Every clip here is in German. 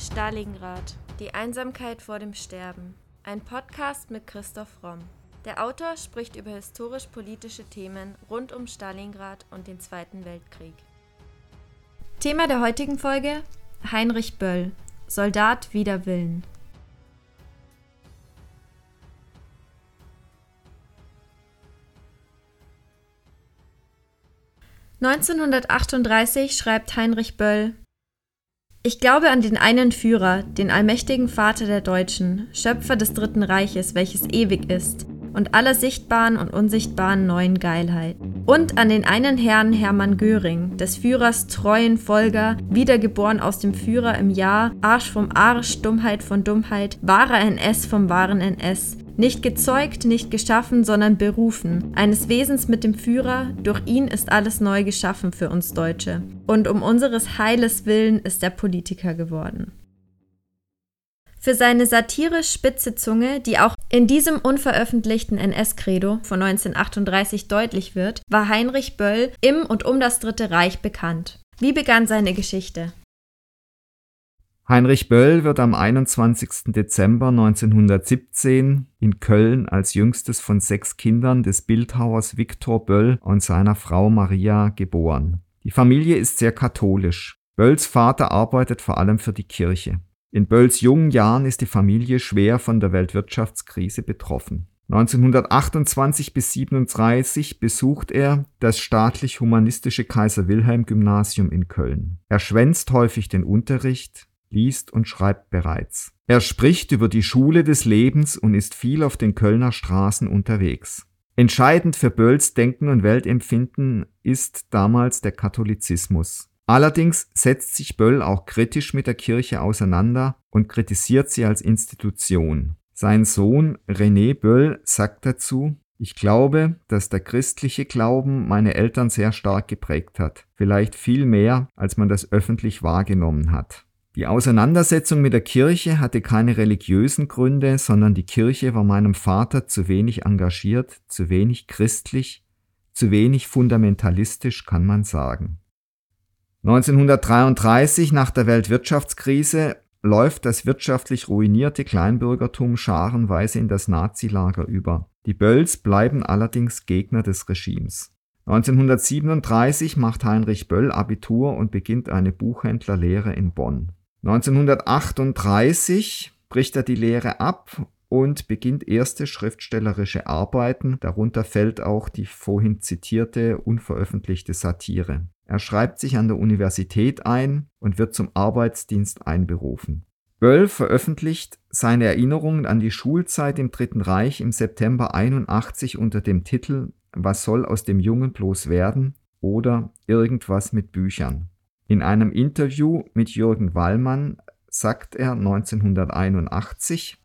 Stalingrad. Die Einsamkeit vor dem Sterben. Ein Podcast mit Christoph Romm. Der Autor spricht über historisch-politische Themen rund um Stalingrad und den Zweiten Weltkrieg. Thema der heutigen Folge: Heinrich Böll, Soldat wider Willen. (1938) schreibt Heinrich Böll ich glaube an den einen Führer, den allmächtigen Vater der Deutschen, Schöpfer des Dritten Reiches, welches ewig ist, und aller sichtbaren und unsichtbaren neuen Geilheit. Und an den einen Herrn Hermann Göring, des Führers treuen Folger, wiedergeboren aus dem Führer im Jahr, Arsch vom Arsch, Dummheit von Dummheit, wahrer NS vom wahren NS, nicht gezeugt, nicht geschaffen, sondern berufen, eines Wesens mit dem Führer, durch ihn ist alles neu geschaffen für uns Deutsche. Und um unseres Heiles willen ist er Politiker geworden. Für seine satirisch spitze Zunge, die auch in diesem unveröffentlichten NS-Credo von 1938 deutlich wird, war Heinrich Böll im und um das Dritte Reich bekannt. Wie begann seine Geschichte? Heinrich Böll wird am 21. Dezember 1917 in Köln als jüngstes von sechs Kindern des Bildhauers Viktor Böll und seiner Frau Maria geboren. Die Familie ist sehr katholisch. Bölls Vater arbeitet vor allem für die Kirche. In Bölls jungen Jahren ist die Familie schwer von der Weltwirtschaftskrise betroffen. 1928 bis 37 besucht er das staatlich-humanistische Kaiser-Wilhelm-Gymnasium in Köln. Er schwänzt häufig den Unterricht, liest und schreibt bereits. Er spricht über die Schule des Lebens und ist viel auf den Kölner Straßen unterwegs. Entscheidend für Bölls Denken und Weltempfinden ist damals der Katholizismus. Allerdings setzt sich Böll auch kritisch mit der Kirche auseinander und kritisiert sie als Institution. Sein Sohn René Böll sagt dazu, ich glaube, dass der christliche Glauben meine Eltern sehr stark geprägt hat, vielleicht viel mehr, als man das öffentlich wahrgenommen hat. Die Auseinandersetzung mit der Kirche hatte keine religiösen Gründe, sondern die Kirche war meinem Vater zu wenig engagiert, zu wenig christlich, zu wenig fundamentalistisch, kann man sagen. 1933 nach der Weltwirtschaftskrise läuft das wirtschaftlich ruinierte Kleinbürgertum scharenweise in das Nazilager über. Die Bölls bleiben allerdings Gegner des Regimes. 1937 macht Heinrich Böll Abitur und beginnt eine Buchhändlerlehre in Bonn. 1938 bricht er die Lehre ab und beginnt erste schriftstellerische Arbeiten, darunter fällt auch die vorhin zitierte unveröffentlichte Satire. Er schreibt sich an der Universität ein und wird zum Arbeitsdienst einberufen. Böll veröffentlicht seine Erinnerungen an die Schulzeit im Dritten Reich im September 81 unter dem Titel Was soll aus dem Jungen bloß werden oder Irgendwas mit Büchern. In einem Interview mit Jürgen Wallmann sagt er 1981,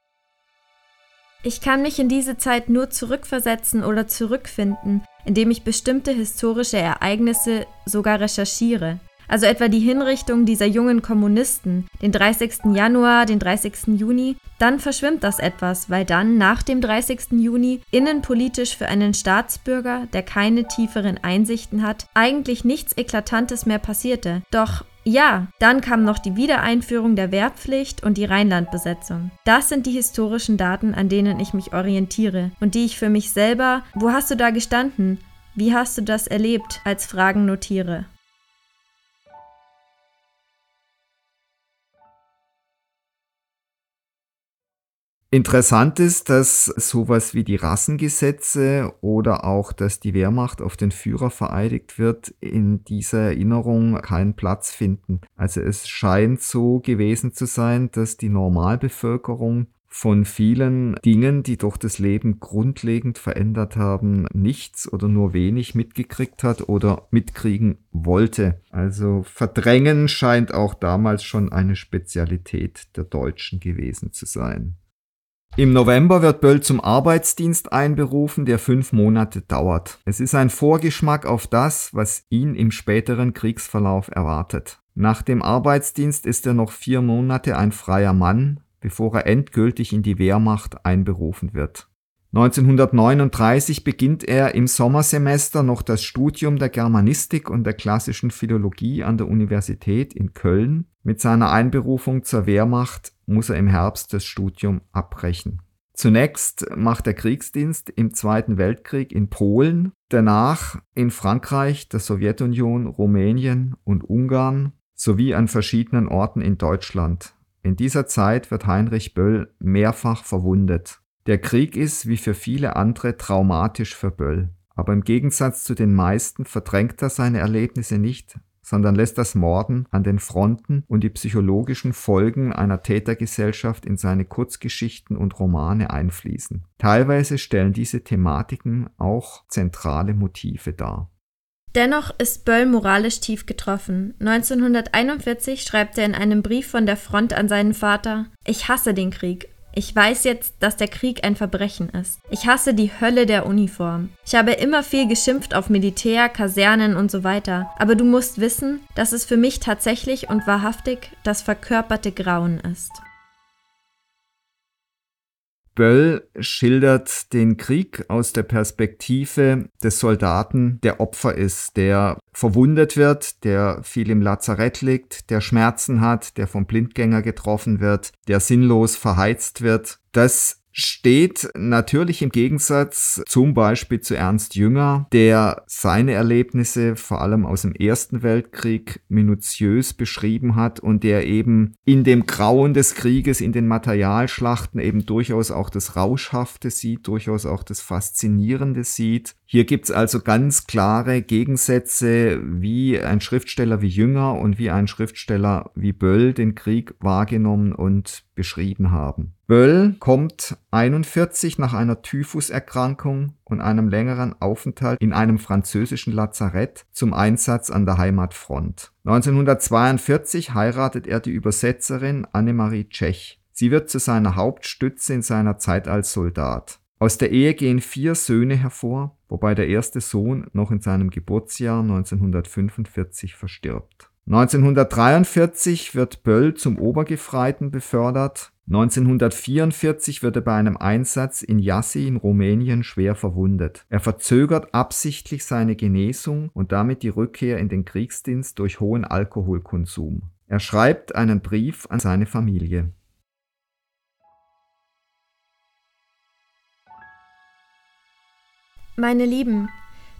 ich kann mich in diese Zeit nur zurückversetzen oder zurückfinden, indem ich bestimmte historische Ereignisse sogar recherchiere also etwa die Hinrichtung dieser jungen Kommunisten, den 30. Januar, den 30. Juni, dann verschwimmt das etwas, weil dann nach dem 30. Juni innenpolitisch für einen Staatsbürger, der keine tieferen Einsichten hat, eigentlich nichts Eklatantes mehr passierte. Doch ja, dann kam noch die Wiedereinführung der Wehrpflicht und die Rheinlandbesetzung. Das sind die historischen Daten, an denen ich mich orientiere und die ich für mich selber, wo hast du da gestanden? Wie hast du das erlebt, als Fragen notiere. Interessant ist, dass sowas wie die Rassengesetze oder auch, dass die Wehrmacht auf den Führer vereidigt wird, in dieser Erinnerung keinen Platz finden. Also es scheint so gewesen zu sein, dass die Normalbevölkerung von vielen Dingen, die doch das Leben grundlegend verändert haben, nichts oder nur wenig mitgekriegt hat oder mitkriegen wollte. Also verdrängen scheint auch damals schon eine Spezialität der Deutschen gewesen zu sein. Im November wird Böll zum Arbeitsdienst einberufen, der fünf Monate dauert. Es ist ein Vorgeschmack auf das, was ihn im späteren Kriegsverlauf erwartet. Nach dem Arbeitsdienst ist er noch vier Monate ein freier Mann, bevor er endgültig in die Wehrmacht einberufen wird. 1939 beginnt er im Sommersemester noch das Studium der Germanistik und der klassischen Philologie an der Universität in Köln Mit seiner Einberufung zur Wehrmacht muss er im Herbst das Studium abbrechen. Zunächst macht er Kriegsdienst im Zweiten Weltkrieg in Polen, danach in Frankreich, der Sowjetunion, Rumänien und Ungarn sowie an verschiedenen Orten in Deutschland. In dieser Zeit wird Heinrich Böll mehrfach verwundet. Der Krieg ist, wie für viele andere, traumatisch für Böll. Aber im Gegensatz zu den meisten verdrängt er seine Erlebnisse nicht, sondern lässt das Morden an den Fronten und die psychologischen Folgen einer Tätergesellschaft in seine Kurzgeschichten und Romane einfließen. Teilweise stellen diese Thematiken auch zentrale Motive dar. Dennoch ist Böll moralisch tief getroffen. 1941 schreibt er in einem Brief von der Front an seinen Vater Ich hasse den Krieg, ich weiß jetzt, dass der Krieg ein Verbrechen ist. Ich hasse die Hölle der Uniform. Ich habe immer viel geschimpft auf Militär, Kasernen und so weiter. Aber du musst wissen, dass es für mich tatsächlich und wahrhaftig das verkörperte Grauen ist. Böll schildert den Krieg aus der Perspektive des Soldaten, der Opfer ist, der verwundet wird, der viel im Lazarett liegt, der Schmerzen hat, der vom Blindgänger getroffen wird, der sinnlos verheizt wird. Das steht natürlich im Gegensatz zum Beispiel zu Ernst Jünger, der seine Erlebnisse vor allem aus dem Ersten Weltkrieg minutiös beschrieben hat und der eben in dem Grauen des Krieges, in den Materialschlachten eben durchaus auch das Rauschhafte sieht, durchaus auch das Faszinierende sieht. Hier gibt's also ganz klare Gegensätze, wie ein Schriftsteller wie Jünger und wie ein Schriftsteller wie Böll den Krieg wahrgenommen und beschrieben haben. Böll kommt 41 nach einer Typhuserkrankung und einem längeren Aufenthalt in einem französischen Lazarett zum Einsatz an der Heimatfront. 1942 heiratet er die Übersetzerin Annemarie Tschech. Sie wird zu seiner Hauptstütze in seiner Zeit als Soldat. Aus der Ehe gehen vier Söhne hervor, wobei der erste Sohn noch in seinem Geburtsjahr 1945 verstirbt. 1943 wird Böll zum Obergefreiten befördert. 1944 wird er bei einem Einsatz in Jassi in Rumänien schwer verwundet. Er verzögert absichtlich seine Genesung und damit die Rückkehr in den Kriegsdienst durch hohen Alkoholkonsum. Er schreibt einen Brief an seine Familie. Meine Lieben,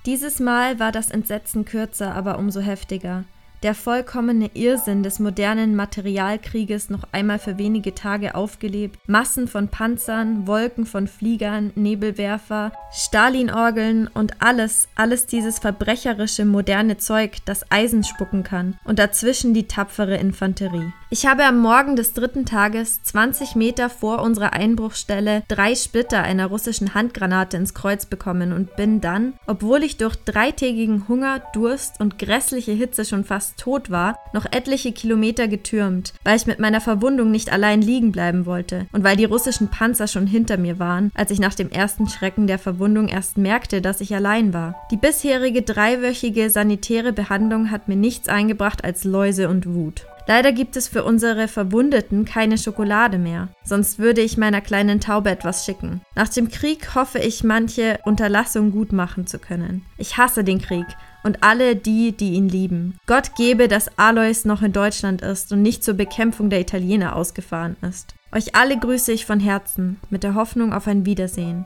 dieses Mal war das Entsetzen kürzer, aber umso heftiger der vollkommene Irrsinn des modernen Materialkrieges noch einmal für wenige Tage aufgelebt, Massen von Panzern, Wolken von Fliegern, Nebelwerfer, Stalinorgeln und alles, alles dieses verbrecherische moderne Zeug, das Eisen spucken kann und dazwischen die tapfere Infanterie. Ich habe am Morgen des dritten Tages, 20 Meter vor unserer Einbruchstelle, drei Splitter einer russischen Handgranate ins Kreuz bekommen und bin dann, obwohl ich durch dreitägigen Hunger, Durst und grässliche Hitze schon fast tot war, noch etliche Kilometer getürmt, weil ich mit meiner Verwundung nicht allein liegen bleiben wollte und weil die russischen Panzer schon hinter mir waren, als ich nach dem ersten Schrecken der Verwundung erst merkte, dass ich allein war. Die bisherige dreiwöchige sanitäre Behandlung hat mir nichts eingebracht als Läuse und Wut. Leider gibt es für unsere Verwundeten keine Schokolade mehr, sonst würde ich meiner kleinen Taube etwas schicken. Nach dem Krieg hoffe ich, manche Unterlassung gut machen zu können. Ich hasse den Krieg und alle die, die ihn lieben. Gott gebe, dass Alois noch in Deutschland ist und nicht zur Bekämpfung der Italiener ausgefahren ist. Euch alle grüße ich von Herzen, mit der Hoffnung auf ein Wiedersehen.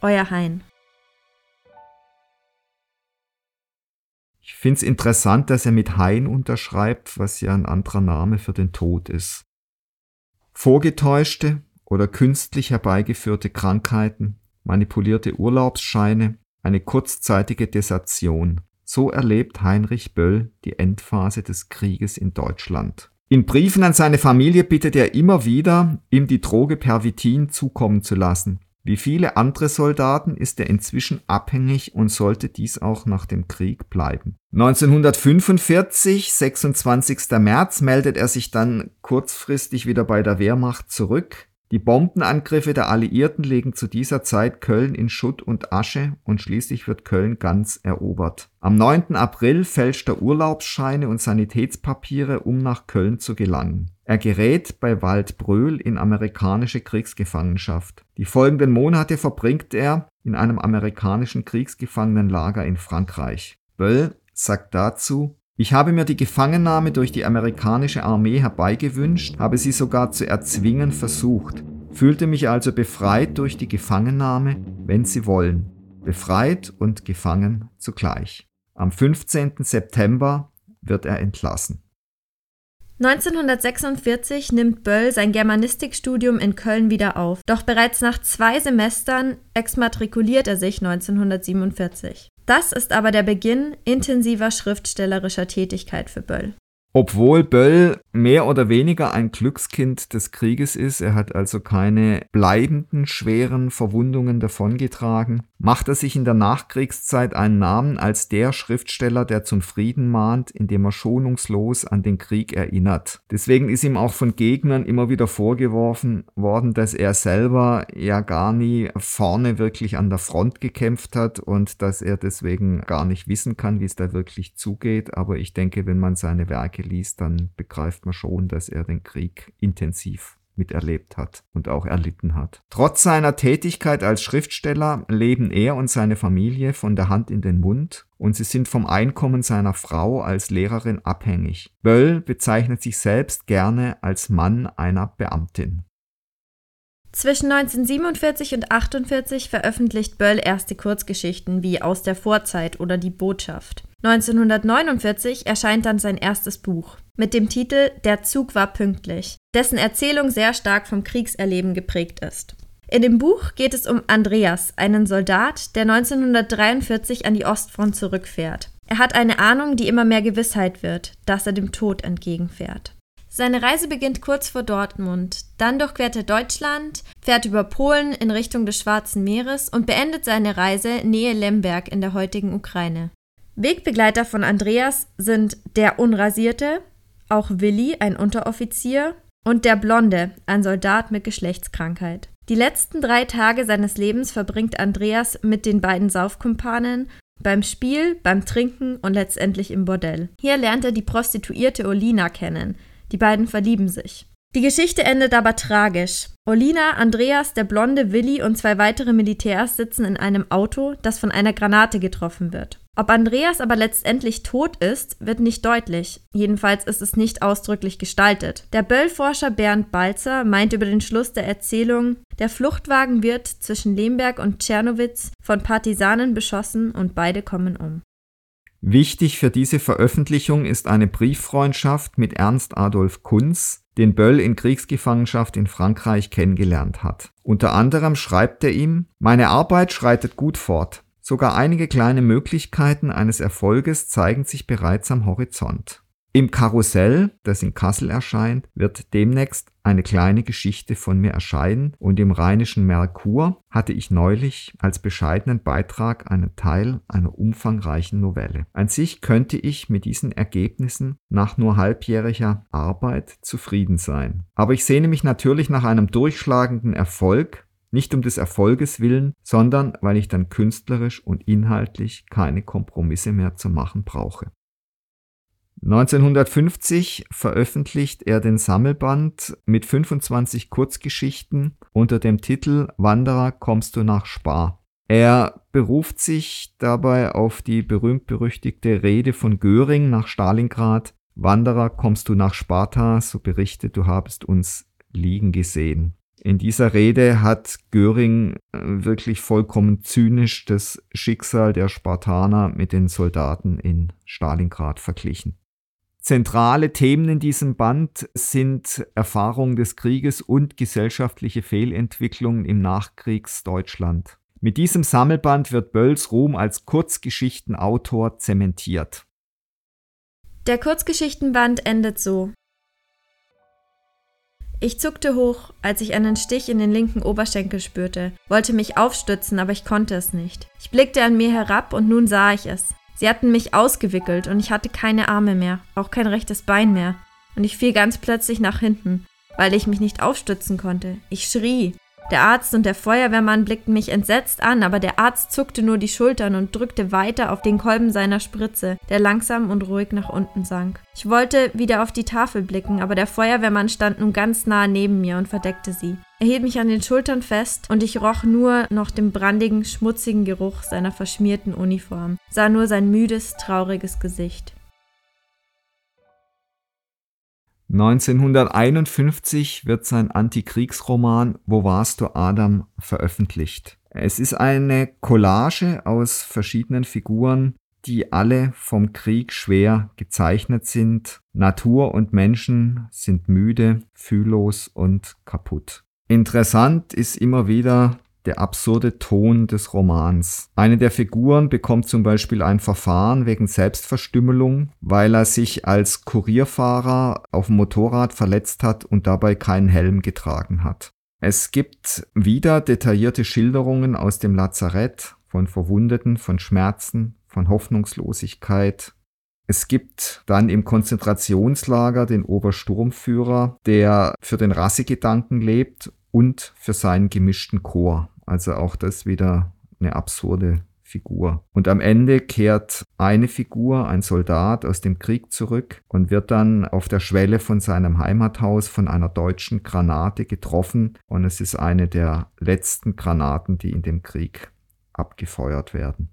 Euer Hein. Ich finde es interessant, dass er mit Hein unterschreibt, was ja ein anderer Name für den Tod ist. Vorgetäuschte oder künstlich herbeigeführte Krankheiten, manipulierte Urlaubsscheine, eine kurzzeitige Desertion. So erlebt Heinrich Böll die Endphase des Krieges in Deutschland. In Briefen an seine Familie bittet er immer wieder, ihm die Droge Pervitin zukommen zu lassen. Wie viele andere Soldaten ist er inzwischen abhängig und sollte dies auch nach dem Krieg bleiben. 1945, 26. März, meldet er sich dann kurzfristig wieder bei der Wehrmacht zurück. Die Bombenangriffe der Alliierten legen zu dieser Zeit Köln in Schutt und Asche und schließlich wird Köln ganz erobert. Am 9. April fälscht er Urlaubsscheine und Sanitätspapiere, um nach Köln zu gelangen. Er gerät bei Waldbröl in amerikanische Kriegsgefangenschaft. Die folgenden Monate verbringt er in einem amerikanischen Kriegsgefangenenlager in Frankreich. Böll sagt dazu, Ich habe mir die Gefangennahme durch die amerikanische Armee herbeigewünscht, habe sie sogar zu erzwingen versucht, fühlte mich also befreit durch die Gefangennahme, wenn Sie wollen, befreit und gefangen zugleich. Am 15. September wird er entlassen. 1946 nimmt Böll sein Germanistikstudium in Köln wieder auf, doch bereits nach zwei Semestern exmatrikuliert er sich 1947. Das ist aber der Beginn intensiver schriftstellerischer Tätigkeit für Böll. Obwohl Böll mehr oder weniger ein Glückskind des Krieges ist, er hat also keine bleibenden schweren Verwundungen davongetragen, macht er sich in der Nachkriegszeit einen Namen als der Schriftsteller, der zum Frieden mahnt, indem er schonungslos an den Krieg erinnert. Deswegen ist ihm auch von Gegnern immer wieder vorgeworfen worden, dass er selber ja gar nie vorne wirklich an der Front gekämpft hat und dass er deswegen gar nicht wissen kann, wie es da wirklich zugeht. Aber ich denke, wenn man seine Werke liest, dann begreift man schon, dass er den Krieg intensiv miterlebt hat und auch erlitten hat. Trotz seiner Tätigkeit als Schriftsteller leben er und seine Familie von der Hand in den Mund und sie sind vom Einkommen seiner Frau als Lehrerin abhängig. Böll bezeichnet sich selbst gerne als Mann einer Beamtin. Zwischen 1947 und 1948 veröffentlicht Böll erste Kurzgeschichten wie Aus der Vorzeit oder Die Botschaft. 1949 erscheint dann sein erstes Buch mit dem Titel Der Zug war pünktlich, dessen Erzählung sehr stark vom Kriegserleben geprägt ist. In dem Buch geht es um Andreas, einen Soldat, der 1943 an die Ostfront zurückfährt. Er hat eine Ahnung, die immer mehr Gewissheit wird, dass er dem Tod entgegenfährt. Seine Reise beginnt kurz vor Dortmund, dann durchquert er Deutschland, fährt über Polen in Richtung des Schwarzen Meeres und beendet seine Reise nähe Lemberg in der heutigen Ukraine. Wegbegleiter von Andreas sind der Unrasierte, auch Willi, ein Unteroffizier, und der Blonde, ein Soldat mit Geschlechtskrankheit. Die letzten drei Tage seines Lebens verbringt Andreas mit den beiden Saufkumpanen beim Spiel, beim Trinken und letztendlich im Bordell. Hier lernt er die Prostituierte Olina kennen. Die beiden verlieben sich. Die Geschichte endet aber tragisch. Olina, Andreas, der blonde Willi und zwei weitere Militärs sitzen in einem Auto, das von einer Granate getroffen wird. Ob Andreas aber letztendlich tot ist, wird nicht deutlich. Jedenfalls ist es nicht ausdrücklich gestaltet. Der Böll-Forscher Bernd Balzer meint über den Schluss der Erzählung, der Fluchtwagen wird zwischen Lemberg und Tschernowitz von Partisanen beschossen und beide kommen um. Wichtig für diese Veröffentlichung ist eine Brieffreundschaft mit Ernst Adolf Kunz, den Böll in Kriegsgefangenschaft in Frankreich kennengelernt hat. Unter anderem schreibt er ihm, meine Arbeit schreitet gut fort. Sogar einige kleine Möglichkeiten eines Erfolges zeigen sich bereits am Horizont. Im Karussell, das in Kassel erscheint, wird demnächst eine kleine Geschichte von mir erscheinen und im rheinischen Merkur hatte ich neulich als bescheidenen Beitrag einen Teil einer umfangreichen Novelle. An sich könnte ich mit diesen Ergebnissen nach nur halbjähriger Arbeit zufrieden sein. Aber ich sehne mich natürlich nach einem durchschlagenden Erfolg, nicht um des Erfolges willen, sondern weil ich dann künstlerisch und inhaltlich keine Kompromisse mehr zu machen brauche. 1950 veröffentlicht er den Sammelband mit 25 Kurzgeschichten unter dem Titel Wanderer kommst du nach Spar. Er beruft sich dabei auf die berühmt-berüchtigte Rede von Göring nach Stalingrad. Wanderer kommst du nach Sparta, so berichtet, du habest uns liegen gesehen. In dieser Rede hat Göring äh, wirklich vollkommen zynisch das Schicksal der Spartaner mit den Soldaten in Stalingrad verglichen. Zentrale Themen in diesem Band sind Erfahrung des Krieges und gesellschaftliche Fehlentwicklungen im Nachkriegsdeutschland. Mit diesem Sammelband wird Bölls Ruhm als Kurzgeschichtenautor zementiert. Der Kurzgeschichtenband endet so. Ich zuckte hoch, als ich einen Stich in den linken Oberschenkel spürte, wollte mich aufstützen, aber ich konnte es nicht. Ich blickte an mir herab und nun sah ich es. Sie hatten mich ausgewickelt und ich hatte keine Arme mehr, auch kein rechtes Bein mehr. Und ich fiel ganz plötzlich nach hinten, weil ich mich nicht aufstützen konnte. Ich schrie. Der Arzt und der Feuerwehrmann blickten mich entsetzt an, aber der Arzt zuckte nur die Schultern und drückte weiter auf den Kolben seiner Spritze, der langsam und ruhig nach unten sank. Ich wollte wieder auf die Tafel blicken, aber der Feuerwehrmann stand nun ganz nah neben mir und verdeckte sie. Er hielt mich an den Schultern fest und ich roch nur noch den brandigen, schmutzigen Geruch seiner verschmierten Uniform, sah nur sein müdes, trauriges Gesicht. 1951 wird sein Antikriegsroman Wo warst du Adam veröffentlicht. Es ist eine Collage aus verschiedenen Figuren, die alle vom Krieg schwer gezeichnet sind. Natur und Menschen sind müde, fühllos und kaputt. Interessant ist immer wieder der absurde Ton des Romans. Eine der Figuren bekommt zum Beispiel ein Verfahren wegen Selbstverstümmelung, weil er sich als Kurierfahrer auf dem Motorrad verletzt hat und dabei keinen Helm getragen hat. Es gibt wieder detaillierte Schilderungen aus dem Lazarett von Verwundeten, von Schmerzen, von Hoffnungslosigkeit. Es gibt dann im Konzentrationslager den Obersturmführer, der für den Rassegedanken lebt und für seinen gemischten Chor. Also auch das wieder eine absurde Figur. Und am Ende kehrt eine Figur, ein Soldat aus dem Krieg zurück und wird dann auf der Schwelle von seinem Heimathaus von einer deutschen Granate getroffen. Und es ist eine der letzten Granaten, die in dem Krieg abgefeuert werden.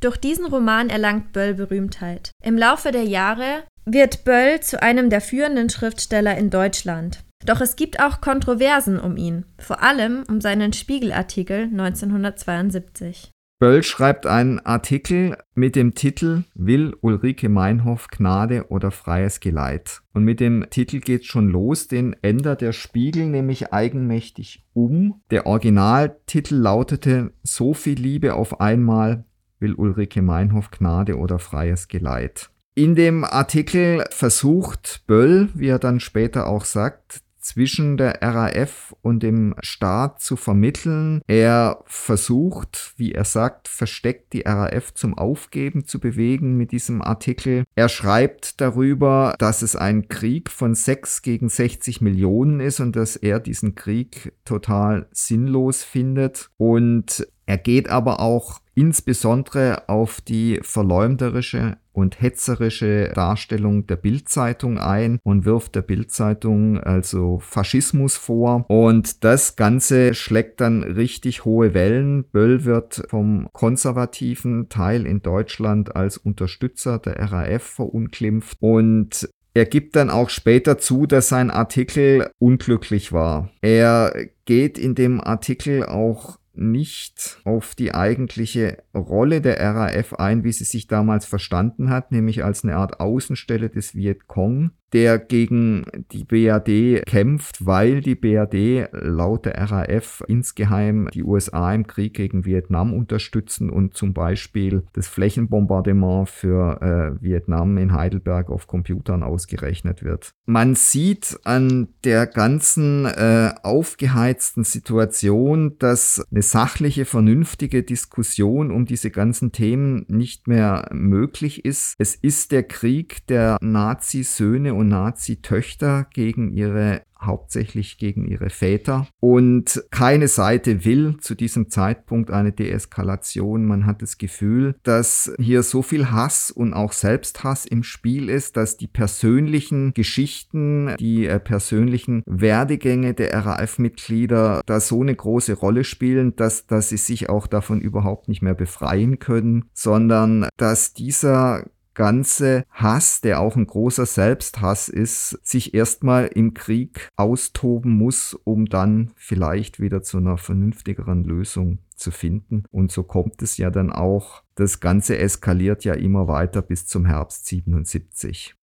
Durch diesen Roman erlangt Böll Berühmtheit. Im Laufe der Jahre wird Böll zu einem der führenden Schriftsteller in Deutschland. Doch es gibt auch Kontroversen um ihn, vor allem um seinen Spiegelartikel 1972. Böll schreibt einen Artikel mit dem Titel Will Ulrike Meinhof Gnade oder freies Geleit? Und mit dem Titel geht schon los, den ändert der Spiegel nämlich eigenmächtig um. Der Originaltitel lautete So viel Liebe auf einmal, will Ulrike Meinhof Gnade oder freies Geleit? In dem Artikel versucht Böll, wie er dann später auch sagt, zwischen der RAF und dem Staat zu vermitteln. Er versucht, wie er sagt, versteckt die RAF zum Aufgeben zu bewegen mit diesem Artikel. Er schreibt darüber, dass es ein Krieg von 6 gegen 60 Millionen ist und dass er diesen Krieg total sinnlos findet. Und er geht aber auch insbesondere auf die verleumderische und hetzerische Darstellung der Bildzeitung ein und wirft der Bildzeitung also Faschismus vor. Und das Ganze schlägt dann richtig hohe Wellen. Böll wird vom konservativen Teil in Deutschland als Unterstützer der RAF verunglimpft und er gibt dann auch später zu, dass sein Artikel unglücklich war. Er geht in dem Artikel auch nicht auf die eigentliche Rolle der RAF ein, wie sie sich damals verstanden hat, nämlich als eine Art Außenstelle des Vietcong der gegen die BRD kämpft, weil die BRD laut der RAF insgeheim die USA im Krieg gegen Vietnam unterstützen und zum Beispiel das Flächenbombardement für äh, Vietnam in Heidelberg auf Computern ausgerechnet wird. Man sieht an der ganzen äh, aufgeheizten Situation, dass eine sachliche, vernünftige Diskussion um diese ganzen Themen nicht mehr möglich ist. Es ist der Krieg der Nazi-Söhne und Nazi-Töchter gegen ihre hauptsächlich gegen ihre Väter. Und keine Seite will zu diesem Zeitpunkt eine Deeskalation. Man hat das Gefühl, dass hier so viel Hass und auch Selbsthass im Spiel ist, dass die persönlichen Geschichten, die äh, persönlichen Werdegänge der RAF-Mitglieder da so eine große Rolle spielen, dass, dass sie sich auch davon überhaupt nicht mehr befreien können, sondern dass dieser ganze Hass, der auch ein großer Selbsthass ist, sich erstmal im Krieg austoben muss, um dann vielleicht wieder zu einer vernünftigeren Lösung zu finden. Und so kommt es ja dann auch. Das Ganze eskaliert ja immer weiter bis zum Herbst 77.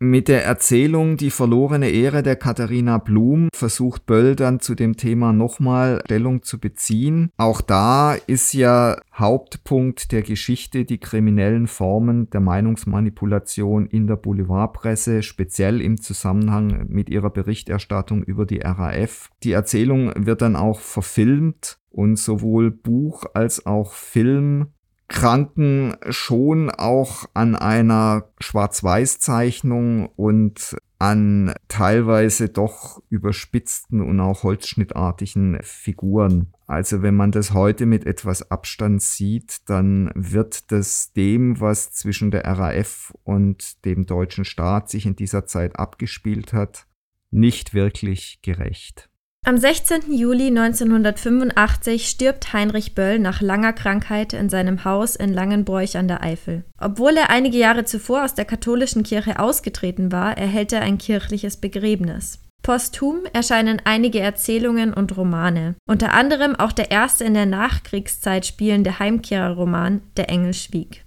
Mit der Erzählung Die verlorene Ehre der Katharina Blum versucht Böll dann zu dem Thema nochmal Stellung zu beziehen. Auch da ist ja Hauptpunkt der Geschichte die kriminellen Formen der Meinungsmanipulation in der Boulevardpresse, speziell im Zusammenhang mit ihrer Berichterstattung über die RAF. Die Erzählung wird dann auch verfilmt und sowohl Buch als auch Film kranken schon auch an einer Schwarz-Weiß-Zeichnung und an teilweise doch überspitzten und auch holzschnittartigen Figuren. Also wenn man das heute mit etwas Abstand sieht, dann wird das dem, was zwischen der RAF und dem deutschen Staat sich in dieser Zeit abgespielt hat, nicht wirklich gerecht. Am 16. Juli 1985 stirbt Heinrich Böll nach langer Krankheit in seinem Haus in Langenbroich an der Eifel. Obwohl er einige Jahre zuvor aus der katholischen Kirche ausgetreten war, erhält er ein kirchliches Begräbnis. Posthum erscheinen einige Erzählungen und Romane, unter anderem auch der erste in der Nachkriegszeit spielende Heimkehrerroman Der Engel schwieg.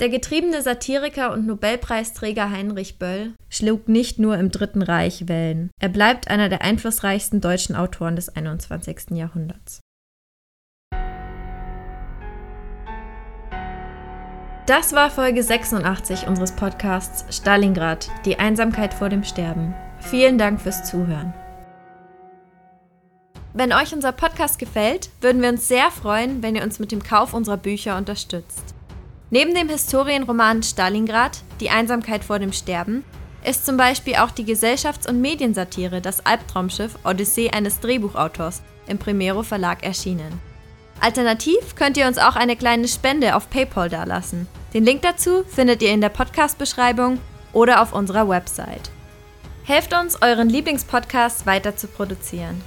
Der getriebene Satiriker und Nobelpreisträger Heinrich Böll schlug nicht nur im Dritten Reich Wellen. Er bleibt einer der einflussreichsten deutschen Autoren des 21. Jahrhunderts. Das war Folge 86 unseres Podcasts Stalingrad, die Einsamkeit vor dem Sterben. Vielen Dank fürs Zuhören. Wenn euch unser Podcast gefällt, würden wir uns sehr freuen, wenn ihr uns mit dem Kauf unserer Bücher unterstützt. Neben dem Historienroman Stalingrad, Die Einsamkeit vor dem Sterben, ist zum Beispiel auch die Gesellschafts- und Mediensatire Das Albtraumschiff Odyssee eines Drehbuchautors im Primero Verlag erschienen. Alternativ könnt ihr uns auch eine kleine Spende auf PayPal dalassen. Den Link dazu findet ihr in der Podcast-Beschreibung oder auf unserer Website. Helft uns, euren Lieblingspodcast weiter zu produzieren.